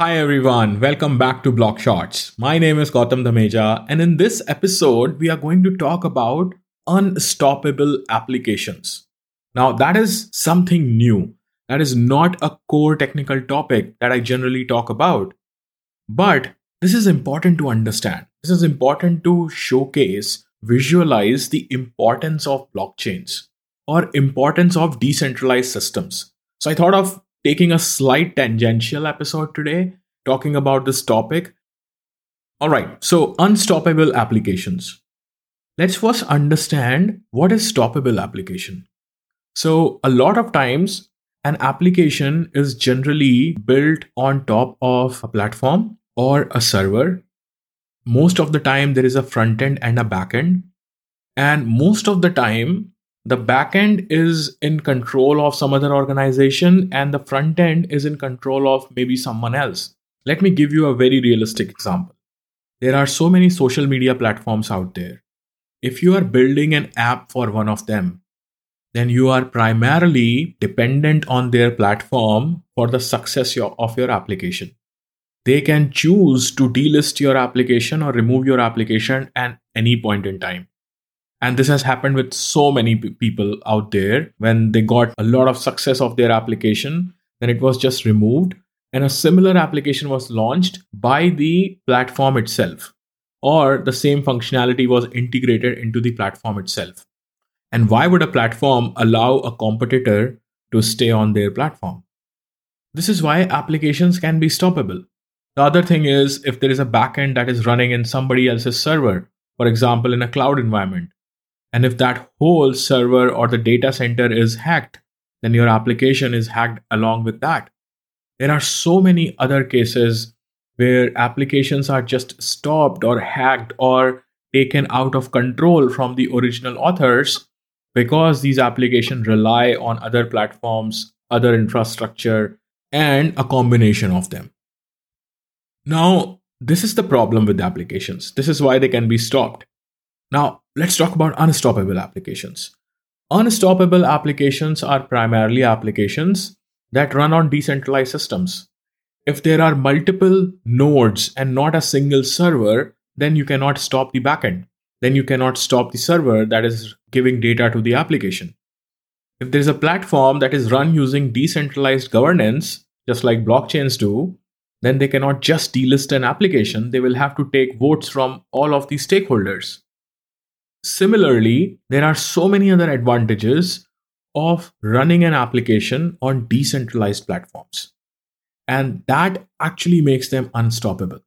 Hi everyone, welcome back to Block Shots. My name is Gautam Dhameja, and in this episode, we are going to talk about unstoppable applications. Now, that is something new. That is not a core technical topic that I generally talk about. But this is important to understand. This is important to showcase, visualize the importance of blockchains or importance of decentralized systems. So I thought of taking a slight tangential episode today, talking about this topic. All right, so unstoppable applications. Let's first understand what is stoppable application. So, a lot of times, an application is generally built on top of a platform or a server. Most of the time, there is a front end and a back end. And most of the time, the backend is in control of some other organization and the front end is in control of maybe someone else. Let me give you a very realistic example. There are so many social media platforms out there. If you are building an app for one of them, then you are primarily dependent on their platform for the success of your application. They can choose to delist your application or remove your application at any point in time. And this has happened with so many p- people out there when they got a lot of success of their application, then it was just removed. And a similar application was launched by the platform itself, or the same functionality was integrated into the platform itself. And why would a platform allow a competitor to stay on their platform? This is why applications can be stoppable. The other thing is if there is a backend that is running in somebody else's server, for example, in a cloud environment, and if that whole server or the data center is hacked, then your application is hacked along with that. There are so many other cases where applications are just stopped or hacked or taken out of control from the original authors because these applications rely on other platforms, other infrastructure, and a combination of them. Now, this is the problem with applications. This is why they can be stopped. Now, let's talk about unstoppable applications. Unstoppable applications are primarily applications that run on decentralized systems. If there are multiple nodes and not a single server, then you cannot stop the backend. Then you cannot stop the server that is giving data to the application. If there is a platform that is run using decentralized governance, just like blockchains do, then they cannot just delist an application. They will have to take votes from all of the stakeholders. Similarly, there are so many other advantages of running an application on decentralized platforms. And that actually makes them unstoppable.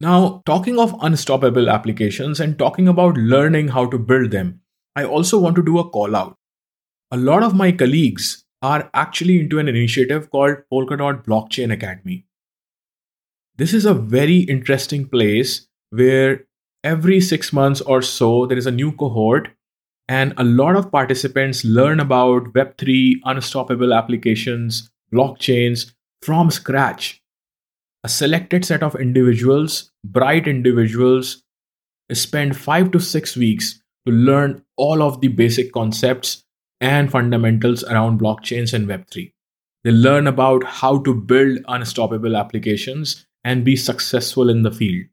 Now, talking of unstoppable applications and talking about learning how to build them, I also want to do a call out. A lot of my colleagues are actually into an initiative called Polkadot Blockchain Academy. This is a very interesting place where every six months or so, there is a new cohort, and a lot of participants learn about Web3, unstoppable applications, blockchains from scratch. A selected set of individuals, bright individuals, spend five to six weeks to learn all of the basic concepts and fundamentals around blockchains and Web3. They learn about how to build unstoppable applications and be successful in the field.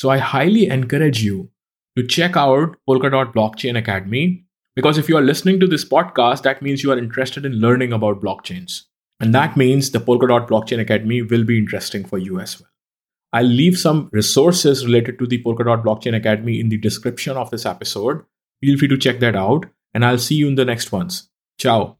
So I highly encourage you to check out Polkadot Blockchain Academy because if you are listening to this podcast, that means you are interested in learning about blockchains. And that means the Polkadot Blockchain Academy will be interesting for you as well. I'll leave some resources related to the Polkadot Blockchain Academy in the description of this episode. Feel free to check that out, and I'll see you in the next ones. Ciao.